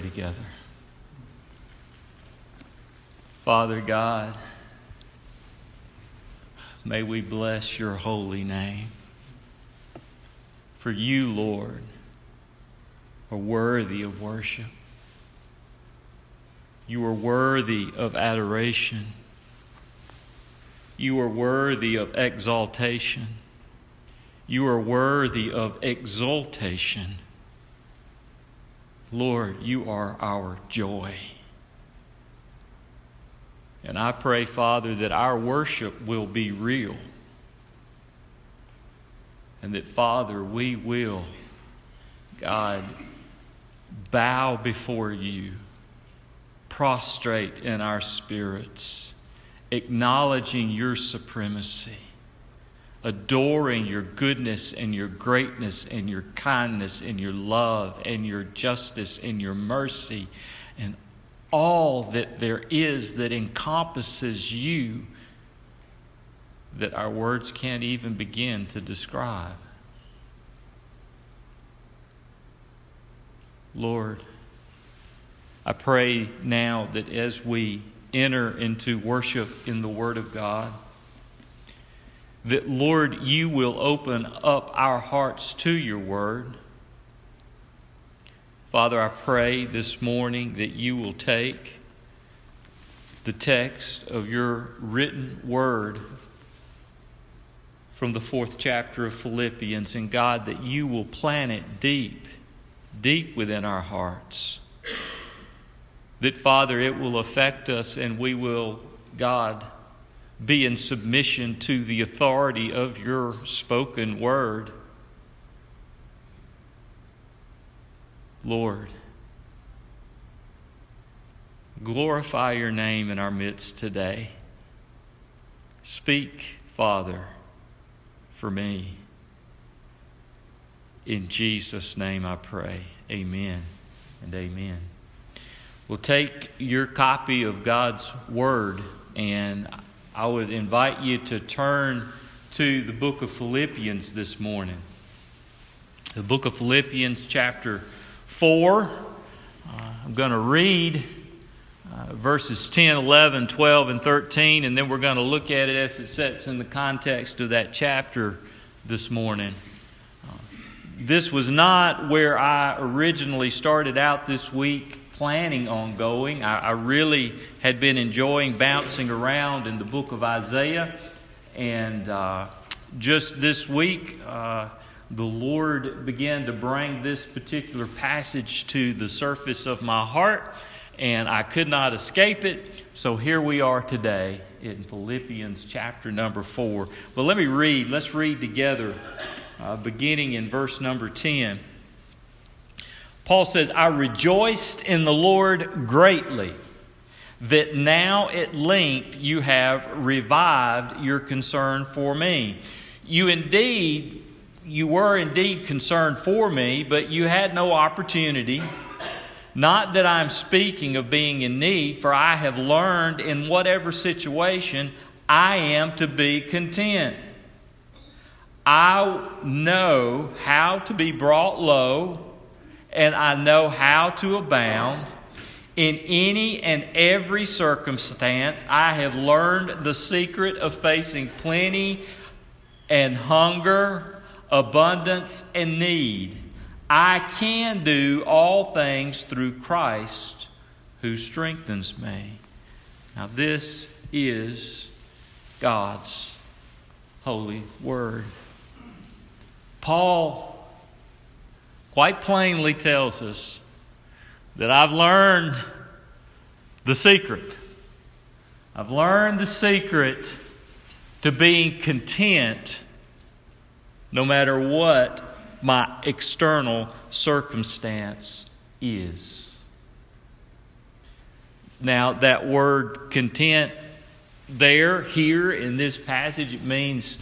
together. Father God, may we bless your holy name. For you, Lord, are worthy of worship. You are worthy of adoration. You are worthy of exaltation. You are worthy of exultation. Lord, you are our joy. And I pray, Father, that our worship will be real. And that, Father, we will, God, bow before you, prostrate in our spirits, acknowledging your supremacy adoring your goodness and your greatness and your kindness and your love and your justice and your mercy and all that there is that encompasses you that our words can't even begin to describe. Lord, I pray now that as we enter into worship in the Word of God, that, Lord, you will open up our hearts to your word. Father, I pray this morning that you will take the text of your written word from the fourth chapter of Philippians, and God, that you will plant it deep, deep within our hearts. That, Father, it will affect us and we will, God, be in submission to the authority of your spoken word. Lord, glorify your name in our midst today. Speak, Father, for me. In Jesus' name I pray. Amen and amen. We'll take your copy of God's Word and I would invite you to turn to the book of Philippians this morning. The book of Philippians, chapter 4. Uh, I'm going to read uh, verses 10, 11, 12, and 13, and then we're going to look at it as it sets in the context of that chapter this morning. Uh, this was not where I originally started out this week planning on going. I, I, really had been enjoying bouncing around in the book of Isaiah. And uh, just this week, uh, the Lord began to bring this particular passage to the surface of my heart, and I could not escape it. So here we are today in Philippians chapter number four. But let me read. Let's read together, uh, beginning in verse number 10. Paul says, I rejoiced in the Lord greatly that now at length you have revived your concern for me. You indeed, you were indeed concerned for me, but you had no opportunity. Not that I'm speaking of being in need, for I have learned in whatever situation I am to be content. I know how to be brought low and I know how to abound. In any and every circumstance, I have learned the secret of facing plenty and hunger, abundance and need. I can do all things through Christ who strengthens me. Now, this is God's holy word. Paul quite plainly tells us that I've learned the secret. I've learned the secret to being content no matter what my external circumstance is. Now, that word content there, here in this passage, it means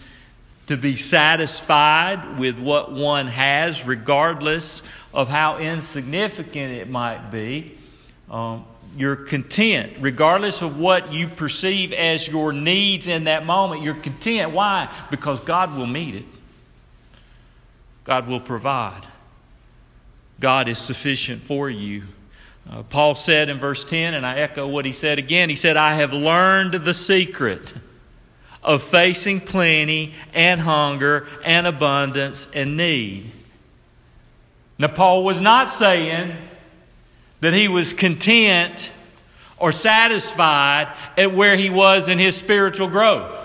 to be satisfied with what one has, regardless of how insignificant it might be. Um, you're content, regardless of what you perceive as your needs in that moment. You're content. Why? Because God will meet it, God will provide. God is sufficient for you. Uh, Paul said in verse 10, and I echo what he said again, he said, I have learned the secret of facing plenty and hunger and abundance and need. Now, Paul was not saying that he was content or satisfied at where he was in his spiritual growth.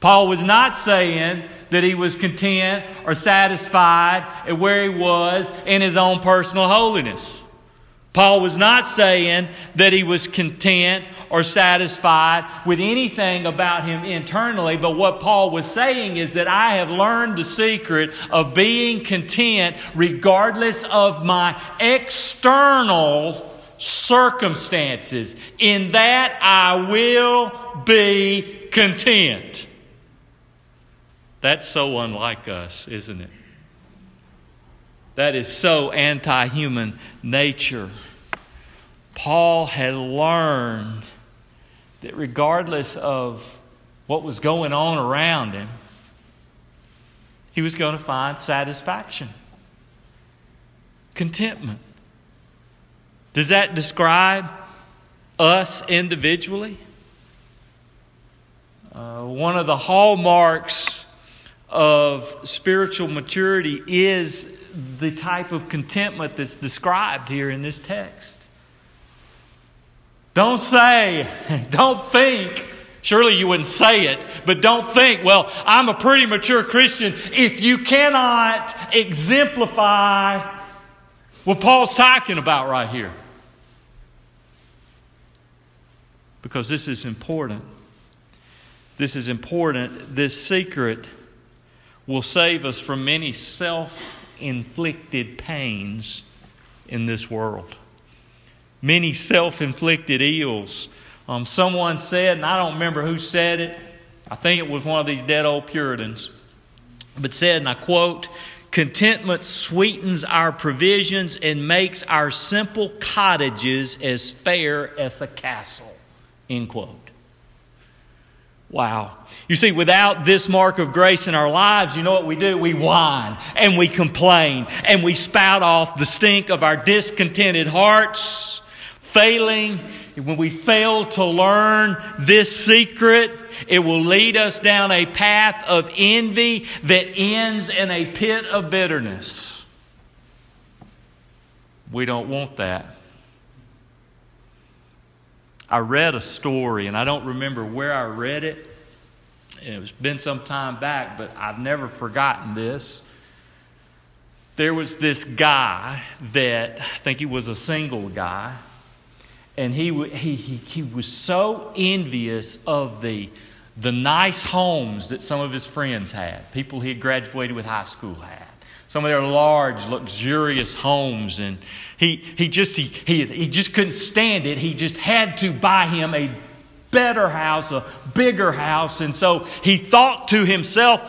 Paul was not saying that he was content or satisfied at where he was in his own personal holiness. Paul was not saying that he was content or satisfied with anything about him internally, but what Paul was saying is that I have learned the secret of being content regardless of my external circumstances. In that I will be content. That's so unlike us, isn't it? That is so anti human nature. Paul had learned that regardless of what was going on around him, he was going to find satisfaction, contentment. Does that describe us individually? Uh, one of the hallmarks of spiritual maturity is the type of contentment that's described here in this text. Don't say, don't think, surely you wouldn't say it, but don't think, well, I'm a pretty mature Christian if you cannot exemplify what Paul's talking about right here. Because this is important. This is important. This secret will save us from many self inflicted pains in this world. Many self inflicted ills. Um, someone said, and I don't remember who said it, I think it was one of these dead old Puritans, but said, and I quote, Contentment sweetens our provisions and makes our simple cottages as fair as a castle. End quote. Wow. You see, without this mark of grace in our lives, you know what we do? We whine and we complain and we spout off the stink of our discontented hearts, failing. When we fail to learn this secret, it will lead us down a path of envy that ends in a pit of bitterness. We don't want that. I read a story, and I don't remember where I read it. It's been some time back, but I've never forgotten this. There was this guy that I think he was a single guy, and he, he, he, he was so envious of the, the nice homes that some of his friends had, people he had graduated with high school had some of their large, luxurious homes. And he, he, just, he, he, he just couldn't stand it. He just had to buy him a better house, a bigger house. And so he thought to himself,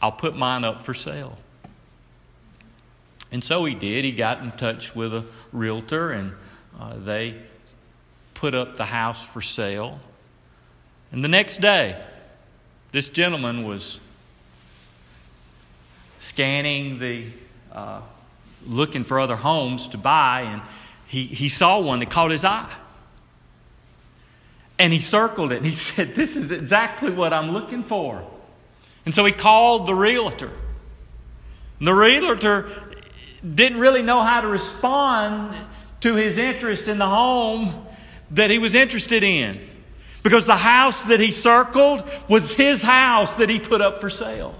I'll put mine up for sale. And so he did. He got in touch with a realtor and uh, they put up the house for sale. And the next day, this gentleman was scanning the, uh, looking for other homes to buy, and he, he saw one that caught his eye. And he circled it and he said, This is exactly what I'm looking for. And so he called the realtor. And the realtor didn't really know how to respond to his interest in the home that he was interested in. Because the house that he circled was his house that he put up for sale.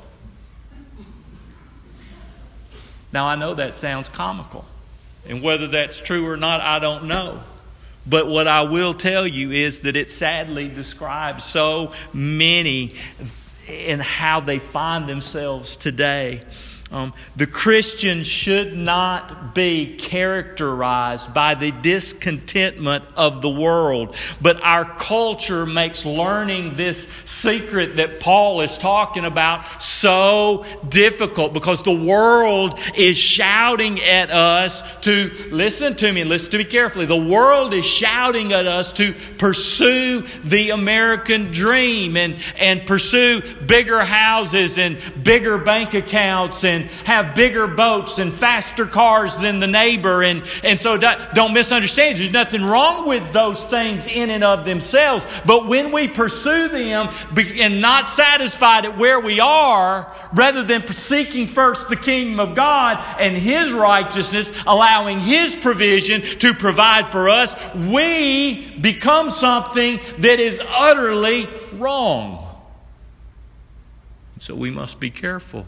Now, I know that sounds comical, and whether that's true or not, I don't know. But what I will tell you is that it sadly describes so many and how they find themselves today. Um, the Christian should not be characterized by the discontentment of the world. But our culture makes learning this secret that Paul is talking about so difficult because the world is shouting at us to listen to me and listen to me carefully. The world is shouting at us to pursue the American dream and, and pursue bigger houses and bigger bank accounts and and have bigger boats and faster cars than the neighbor. And, and so don't misunderstand. There's nothing wrong with those things in and of themselves. But when we pursue them and not satisfied at where we are, rather than seeking first the kingdom of God and His righteousness, allowing His provision to provide for us, we become something that is utterly wrong. So we must be careful.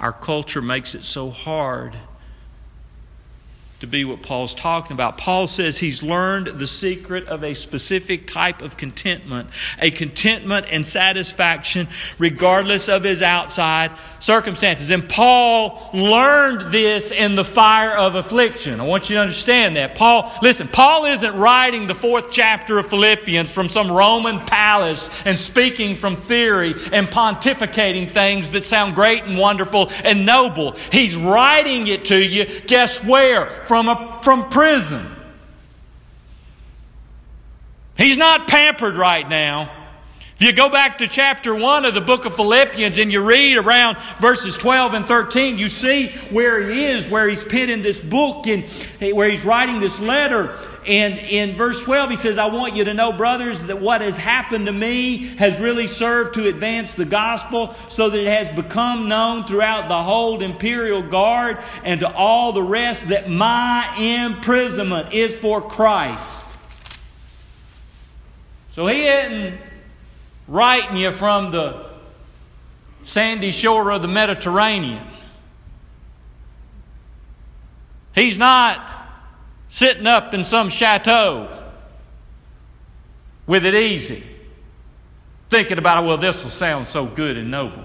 Our culture makes it so hard to be what Paul's talking about. Paul says he's learned the secret of a specific type of contentment, a contentment and satisfaction regardless of his outside circumstances. And Paul learned this in the fire of affliction. I want you to understand that. Paul, listen, Paul isn't writing the fourth chapter of Philippians from some Roman palace and speaking from theory and pontificating things that sound great and wonderful and noble. He's writing it to you, guess where? From, a, from prison. He's not pampered right now. If you go back to chapter 1 of the book of Philippians and you read around verses 12 and 13, you see where he is, where he's penning this book and where he's writing this letter. And in verse 12, he says, I want you to know, brothers, that what has happened to me has really served to advance the gospel so that it has become known throughout the whole imperial guard and to all the rest that my imprisonment is for Christ. So he isn't writing you from the sandy shore of the Mediterranean. He's not sitting up in some chateau with it easy, thinking about, well, this will sound so good and noble.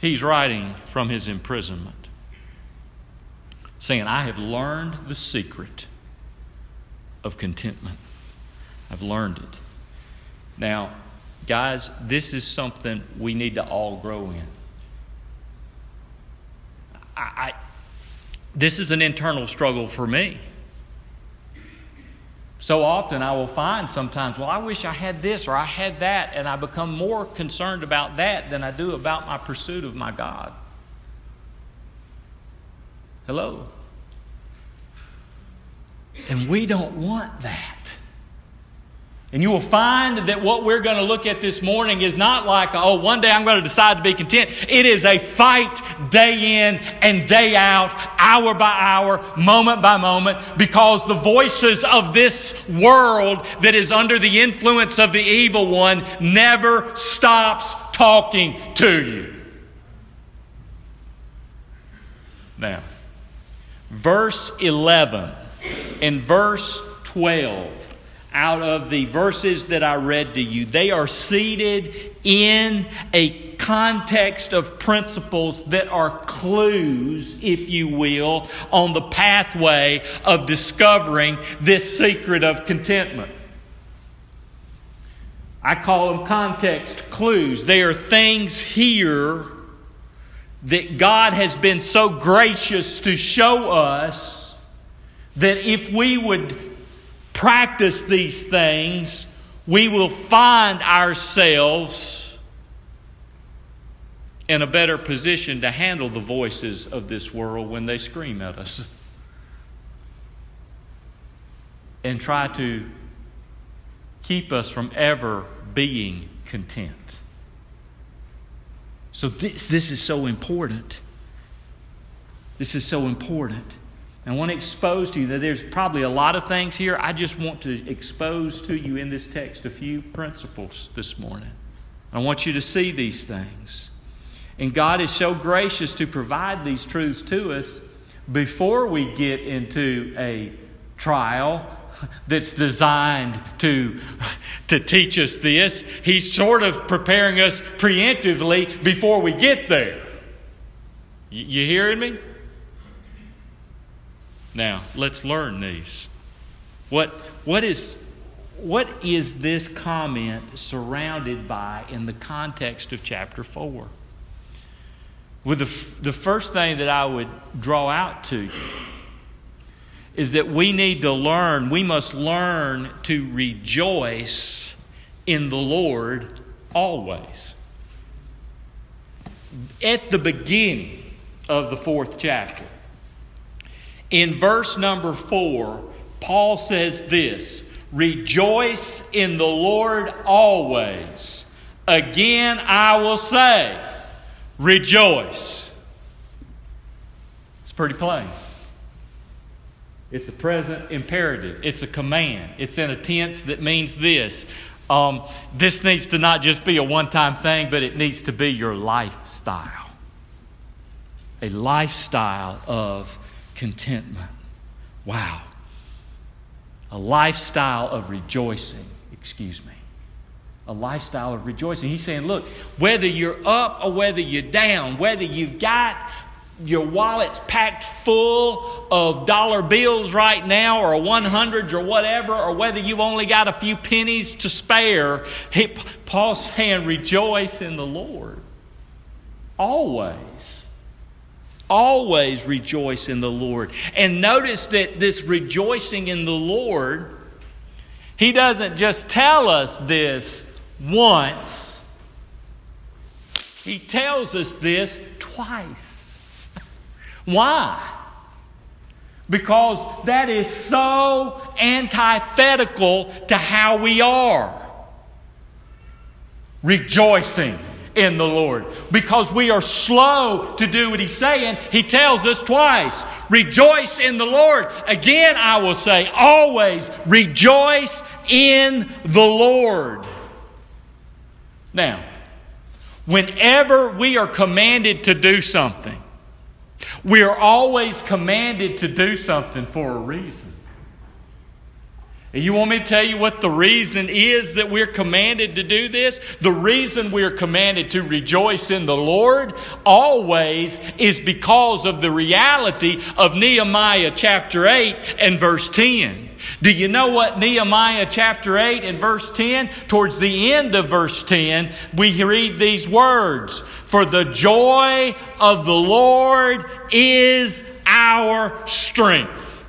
He's writing from his imprisonment, saying, I have learned the secret of contentment. I've learned it. Now, guys, this is something we need to all grow in. I, this is an internal struggle for me. So often I will find sometimes, well, I wish I had this or I had that, and I become more concerned about that than I do about my pursuit of my God. Hello? And we don't want that. And you will find that what we're going to look at this morning is not like, oh, one day I'm going to decide to be content. It is a fight day in and day out, hour by hour, moment by moment, because the voices of this world that is under the influence of the evil one never stops talking to you. Now, verse 11 and verse 12 out of the verses that I read to you. They are seated in a context of principles that are clues, if you will, on the pathway of discovering this secret of contentment. I call them context clues. They are things here that God has been so gracious to show us that if we would practice these things, we will find ourselves in a better position to handle the voices of this world when they scream at us. And try to keep us from ever being content. So, this, this is so important. This is so important. I want to expose to you that there's probably a lot of things here. I just want to expose to you in this text a few principles this morning. I want you to see these things. And God is so gracious to provide these truths to us before we get into a trial that's designed to, to teach us this. He's sort of preparing us preemptively before we get there. You hearing me? Now, let's learn these. What, what, is, what is this comment surrounded by in the context of chapter 4? Well, the, the first thing that I would draw out to you is that we need to learn, we must learn to rejoice in the Lord always. at the beginning of the fourth chapter. In verse number four, Paul says this Rejoice in the Lord always. Again, I will say, Rejoice. It's pretty plain. It's a present imperative. It's a command. It's in a tense that means this. Um, this needs to not just be a one time thing, but it needs to be your lifestyle. A lifestyle of contentment. Wow. A lifestyle of rejoicing. Excuse me. A lifestyle of rejoicing. He's saying, look, whether you're up or whether you're down, whether you've got your wallet's packed full of dollar bills right now or 100s or whatever, or whether you've only got a few pennies to spare, Paul's saying, rejoice in the Lord. Always. Always rejoice in the Lord. And notice that this rejoicing in the Lord, he doesn't just tell us this once, he tells us this twice. Why? Because that is so antithetical to how we are. Rejoicing in the Lord. Because we are slow to do what He's saying, He tells us twice Rejoice in the Lord. Again, I will say, always rejoice in the Lord. Now, whenever we are commanded to do something, we are always commanded to do something for a reason. And you want me to tell you what the reason is that we're commanded to do this? The reason we're commanded to rejoice in the Lord always is because of the reality of Nehemiah chapter 8 and verse 10. Do you know what Nehemiah chapter 8 and verse 10? Towards the end of verse 10, we read these words For the joy of the Lord is our strength.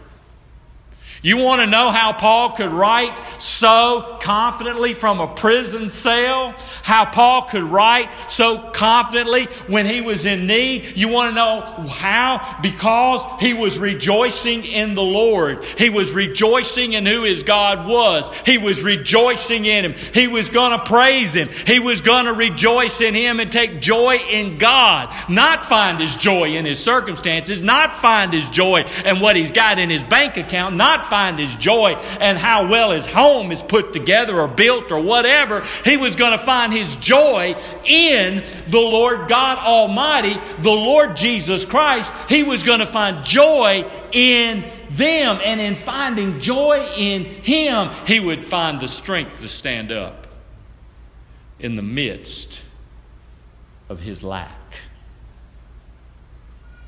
You want to know how Paul could write so confidently from a prison cell? How Paul could write so confidently when he was in need? You want to know how? Because he was rejoicing in the Lord. He was rejoicing in who his God was. He was rejoicing in him. He was going to praise him. He was going to rejoice in him and take joy in God. Not find his joy in his circumstances, not find his joy in what he's got in his bank account, not find his joy and how well his home is put together or built or whatever. He was going to find his joy in the Lord God Almighty, the Lord Jesus Christ. He was going to find joy in them. And in finding joy in Him, he would find the strength to stand up in the midst of his lack.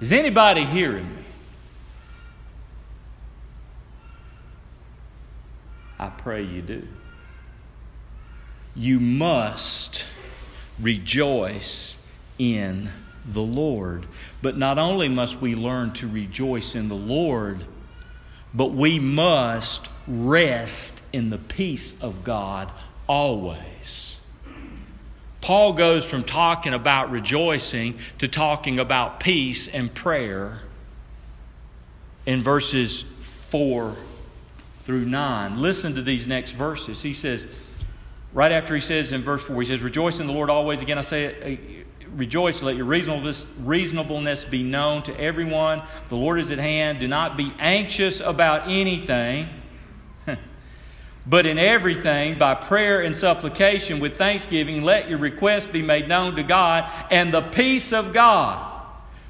Is anybody hearing me? I pray you do. You must rejoice in the Lord. But not only must we learn to rejoice in the Lord, but we must rest in the peace of God always. Paul goes from talking about rejoicing to talking about peace and prayer in verses 4 through 9. Listen to these next verses. He says, right after he says in verse 4, he says, Rejoice in the Lord always. Again, I say, uh, Rejoice, let your reasonableness, reasonableness be known to everyone. The Lord is at hand. Do not be anxious about anything, but in everything, by prayer and supplication with thanksgiving, let your requests be made known to God, and the peace of God,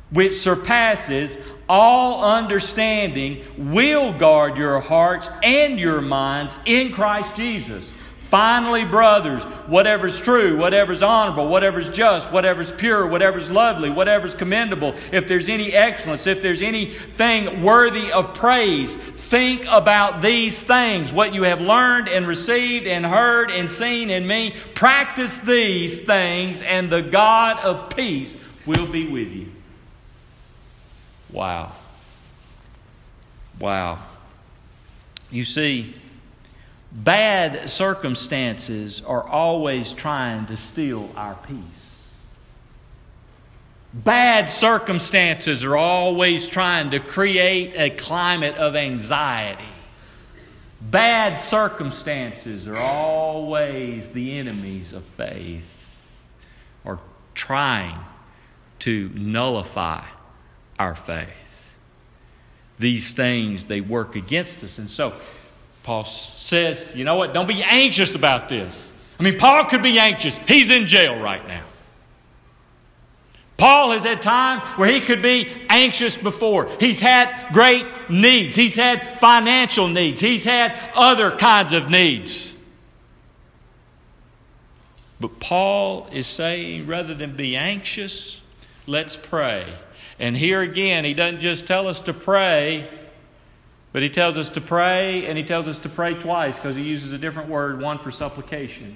which surpasses all understanding will guard your hearts and your minds in Christ Jesus. Finally, brothers, whatever's true, whatever's honorable, whatever's just, whatever's pure, whatever's lovely, whatever's commendable, if there's any excellence, if there's anything worthy of praise, think about these things. What you have learned and received and heard and seen in me, practice these things, and the God of peace will be with you. Wow. Wow. You see, bad circumstances are always trying to steal our peace. Bad circumstances are always trying to create a climate of anxiety. Bad circumstances are always the enemies of faith or trying to nullify our faith. These things, they work against us. And so, Paul says, you know what? Don't be anxious about this. I mean, Paul could be anxious. He's in jail right now. Paul has had time where he could be anxious before. He's had great needs. He's had financial needs. He's had other kinds of needs. But Paul is saying rather than be anxious, let's pray. And here again, he doesn't just tell us to pray, but he tells us to pray, and he tells us to pray twice because he uses a different word, one for supplication.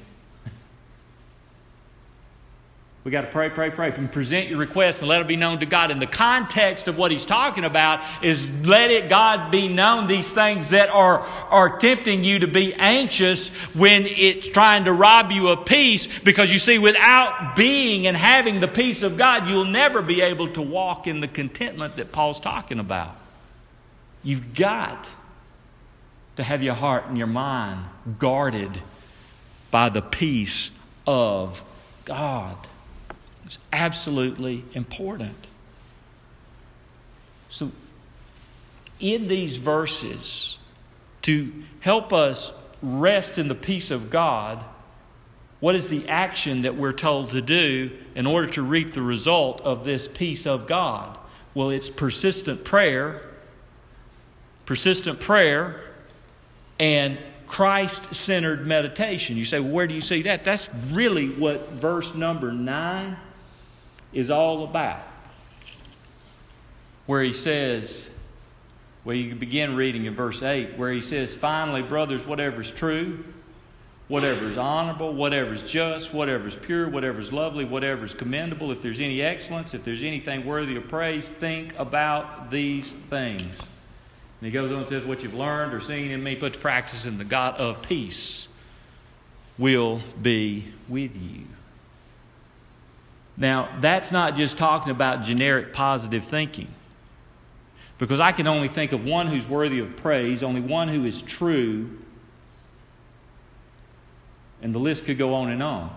We got to pray, pray, pray, and present your request and let it be known to God. And the context of what he's talking about is let it God be known these things that are, are tempting you to be anxious when it's trying to rob you of peace. Because you see, without being and having the peace of God, you'll never be able to walk in the contentment that Paul's talking about. You've got to have your heart and your mind guarded by the peace of God. It's absolutely important. So, in these verses, to help us rest in the peace of God, what is the action that we're told to do in order to reap the result of this peace of God? Well, it's persistent prayer, persistent prayer, and Christ centered meditation. You say, well, where do you see that? That's really what verse number 9 is all about. Where he says, well, you begin reading in verse 8, where he says, Finally, brothers, whatever is true, whatever is honorable, whatever is just, whatever is pure, whatever is lovely, whatever is commendable, if there's any excellence, if there's anything worthy of praise, think about these things. And he goes on and says, What you've learned or seen in me, put to practice, and the God of peace will be with you. Now, that's not just talking about generic positive thinking. Because I can only think of one who's worthy of praise, only one who is true, and the list could go on and on.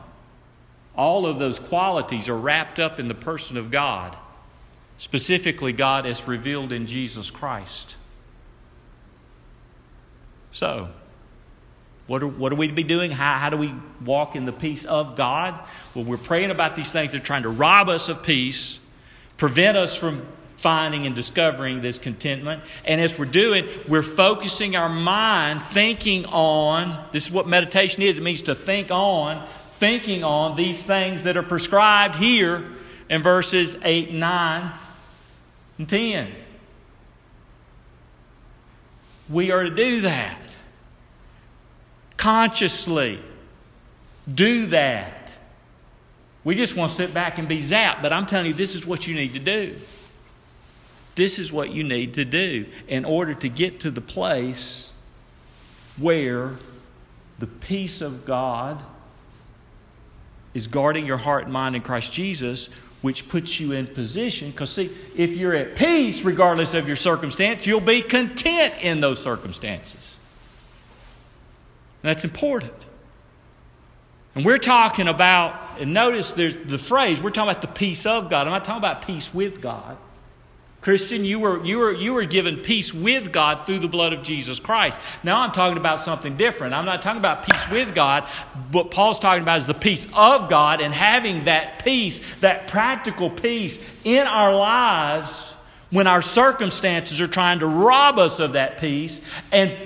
All of those qualities are wrapped up in the person of God, specifically, God as revealed in Jesus Christ. So, what are, what are we to be doing? How, how do we walk in the peace of God? Well, we're praying about these things that are trying to rob us of peace, prevent us from finding and discovering this contentment. And as we're doing, we're focusing our mind, thinking on this is what meditation is it means to think on, thinking on these things that are prescribed here in verses 8, 9, and 10. We are to do that consciously do that. We just want to sit back and be zapped, but I'm telling you, this is what you need to do. This is what you need to do in order to get to the place where the peace of God is guarding your heart and mind in Christ Jesus, which puts you in position. Because, see, if you're at peace, regardless of your circumstance, you'll be content in those circumstances. That's important. And we're talking about, and notice there's the phrase, we're talking about the peace of God. I'm not talking about peace with God. Christian, you were, you, were, you were given peace with God through the blood of Jesus Christ. Now I'm talking about something different. I'm not talking about peace with God. What Paul's talking about is the peace of God and having that peace, that practical peace in our lives when our circumstances are trying to rob us of that peace and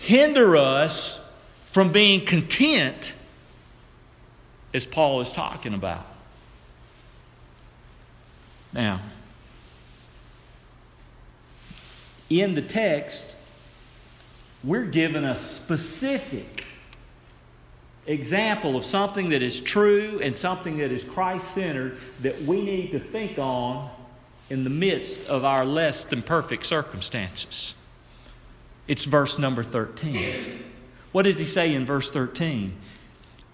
hinder us from being content, as Paul is talking about. Now, in the text, we're given a specific example of something that is true and something that is Christ centered that we need to think on in the midst of our less than perfect circumstances. It's verse number 13. What does he say in verse 13?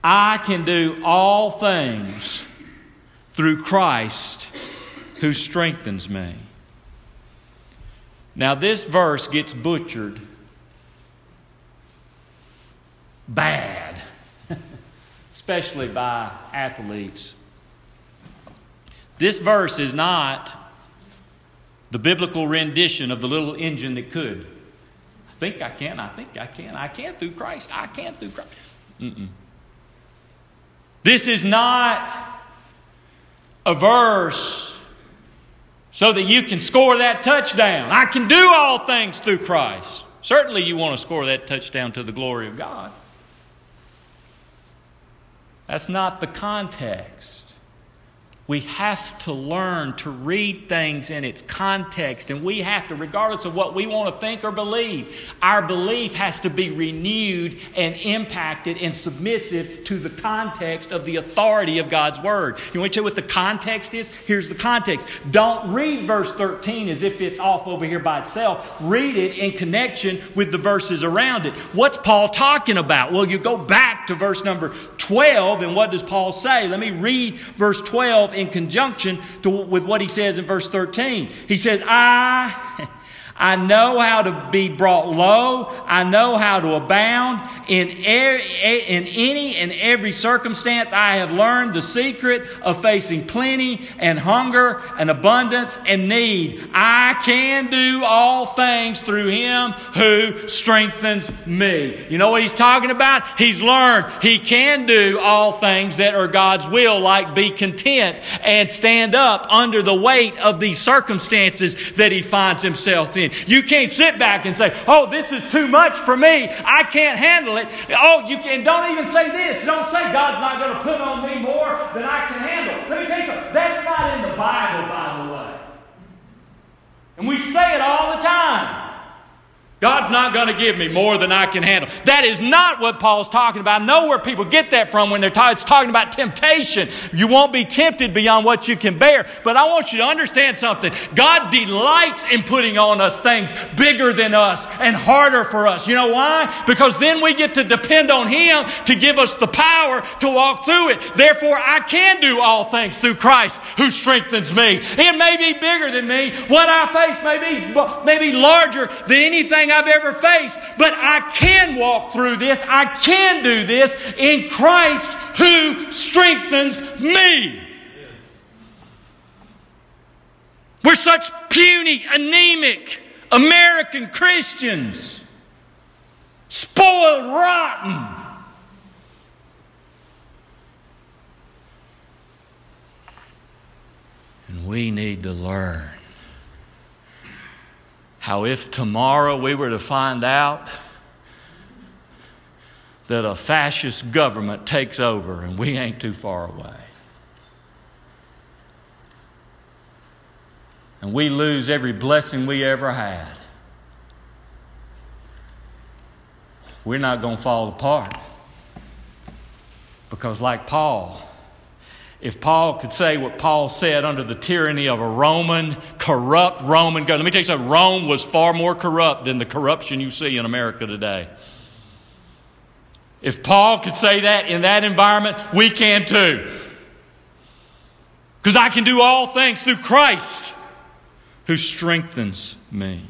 I can do all things through Christ who strengthens me. Now, this verse gets butchered bad, especially by athletes. This verse is not the biblical rendition of the little engine that could. Think I can, I think I can, I can through Christ, I can through Christ. Mm-mm. This is not a verse so that you can score that touchdown. I can do all things through Christ. Certainly, you want to score that touchdown to the glory of God. That's not the context. We have to learn to read things in its context, and we have to, regardless of what we want to think or believe, our belief has to be renewed and impacted and submissive to the context of the authority of God's Word. You want to know what the context is? Here's the context. Don't read verse 13 as if it's off over here by itself. Read it in connection with the verses around it. What's Paul talking about? Well, you go back to verse number 12, and what does Paul say? Let me read verse 12 in conjunction to, with what he says in verse 13. He says, I I know how to be brought low. I know how to abound. In, er, in any and every circumstance, I have learned the secret of facing plenty and hunger and abundance and need. I can do all things through Him who strengthens me. You know what he's talking about? He's learned he can do all things that are God's will, like be content and stand up under the weight of these circumstances that he finds himself in. You can't sit back and say, oh, this is too much for me. I can't handle it. Oh, you can, don't even say this. Don't say God's not going to put on me more than I can handle. Let me tell you something. That's not in the Bible, by the way. And we say it all the time. God's not going to give me more than I can handle. That is not what Paul's talking about. I know where people get that from when they're talking. It's talking about temptation. You won't be tempted beyond what you can bear. But I want you to understand something. God delights in putting on us things bigger than us and harder for us. You know why? Because then we get to depend on Him to give us the power to walk through it. Therefore, I can do all things through Christ who strengthens me. It may be bigger than me. What I face may be, may be larger than anything I've ever faced, but I can walk through this. I can do this in Christ who strengthens me. We're such puny, anemic American Christians, spoiled rotten. And we need to learn how if tomorrow we were to find out that a fascist government takes over and we ain't too far away. And we lose every blessing we ever had. We're not going to fall apart. Because, like Paul, if Paul could say what Paul said under the tyranny of a Roman, corrupt Roman government, let me tell you something Rome was far more corrupt than the corruption you see in America today. If Paul could say that in that environment, we can too. Because I can do all things through Christ who strengthens me.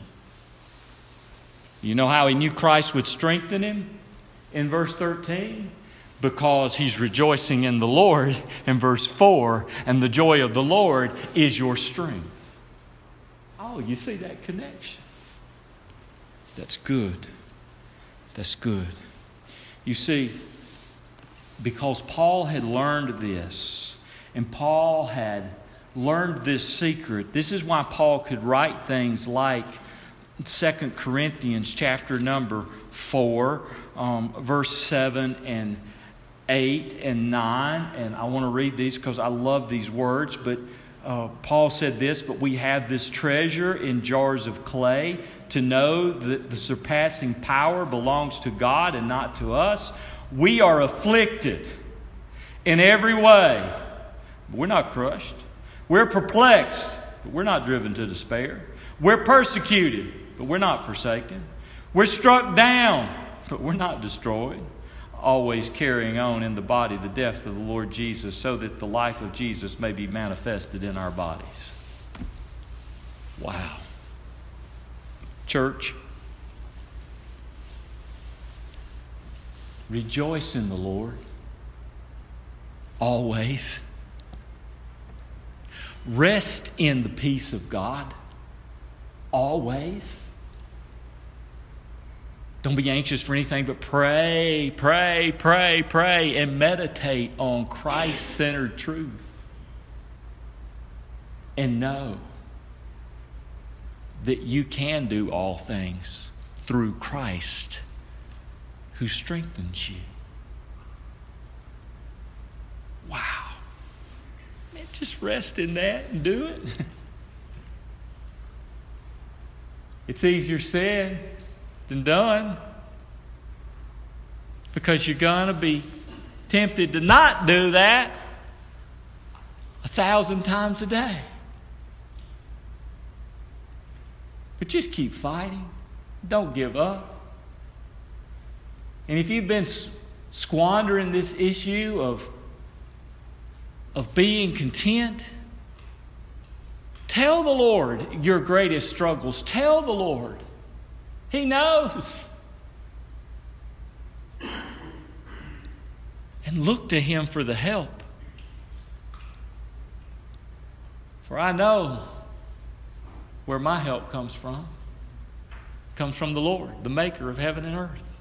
You know how he knew Christ would strengthen him? In verse 13, because he's rejoicing in the Lord in verse 4, and the joy of the Lord is your strength. Oh, you see that connection? That's good. That's good. You see, because Paul had learned this, and Paul had learned this secret, this is why Paul could write things like Second Corinthians chapter number 4, um, verse 7 and 8 and 9, and I want to read these because I love these words. But uh, Paul said this, but we have this treasure in jars of clay to know that the surpassing power belongs to God and not to us. We are afflicted in every way, but we're not crushed. We're perplexed, but we're not driven to despair. We're persecuted, but we're not forsaken. We're struck down, but we're not destroyed. Always carrying on in the body the death of the Lord Jesus, so that the life of Jesus may be manifested in our bodies. Wow. Church, rejoice in the Lord always. Rest in the peace of God always. Don't be anxious for anything, but pray, pray, pray, pray, and meditate on Christ centered truth. And know that you can do all things through Christ who strengthens you. Wow. Man, just rest in that and do it. it's easier said than done because you're going to be tempted to not do that a thousand times a day. But just keep fighting. Don't give up. And if you've been squandering this issue of, of being content, tell the Lord your greatest struggles. Tell the Lord. He knows. And look to Him for the help. For I know where my help comes from. It comes from the Lord, the maker of heaven and earth.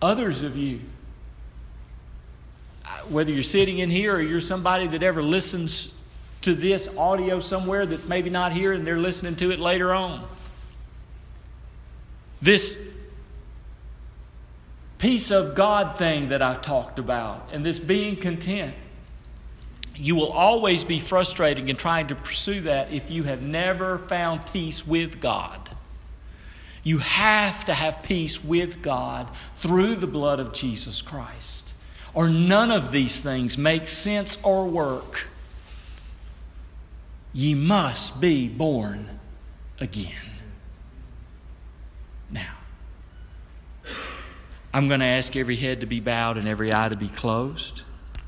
Others of you, whether you're sitting in here or you're somebody that ever listens to this audio somewhere that's maybe not here and they're listening to it later on. This peace of God thing that I've talked about and this being content. You will always be frustrating in trying to pursue that if you have never found peace with God. You have to have peace with God through the blood of Jesus Christ. Or none of these things make sense or work. Ye must be born again. Now, I'm going to ask every head to be bowed and every eye to be closed.